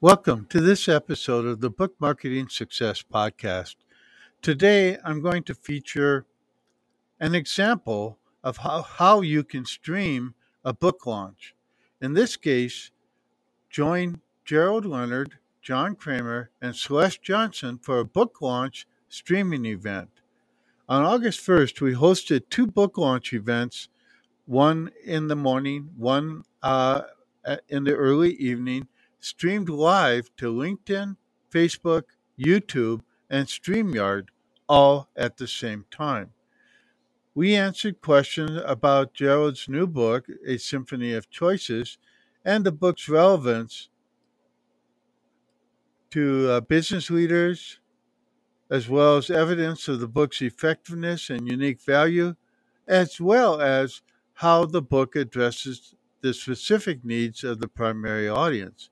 Welcome to this episode of the Book Marketing Success Podcast. Today, I'm going to feature an example of how, how you can stream a book launch. In this case, join Gerald Leonard, John Kremer, and Celeste Jonson for a book launch streaming event. On August 1st, we hosted two book launch events, one in the morning, one uh, in the early evening streamed live to LinkedIn, Facebook, YouTube, and StreamYard all at the same time. We answered questions about Gerald's new book, A Symphony of Choices, and the book's relevance to uh, business leaders, as well as evidence of the book's effectiveness and unique value, as well as how the book addresses the specific needs of the primary audience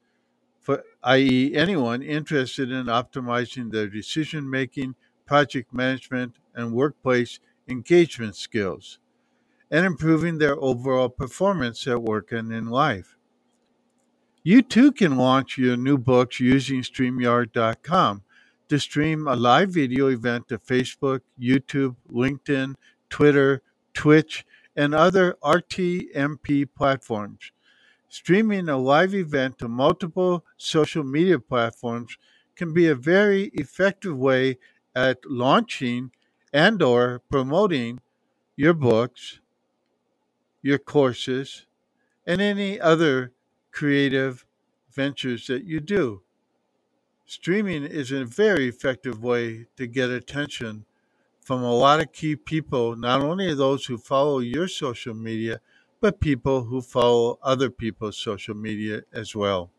for i.e., anyone interested in optimizing their decision making, project management, and workplace engagement skills, and improving their overall performance at work and in life. You too can launch your new books using StreamYard.com to stream a live video event to Facebook, YouTube, LinkedIn, Twitter, Twitch, and other RTMP platforms Streaming a live event to multiple social media platforms can be a very effective way at launching and or promoting your books, your courses, and any other creative ventures that you do. Streaming is a very effective way to get attention from a lot of key people, not only those who follow your social media, but people who follow other people's social media as well.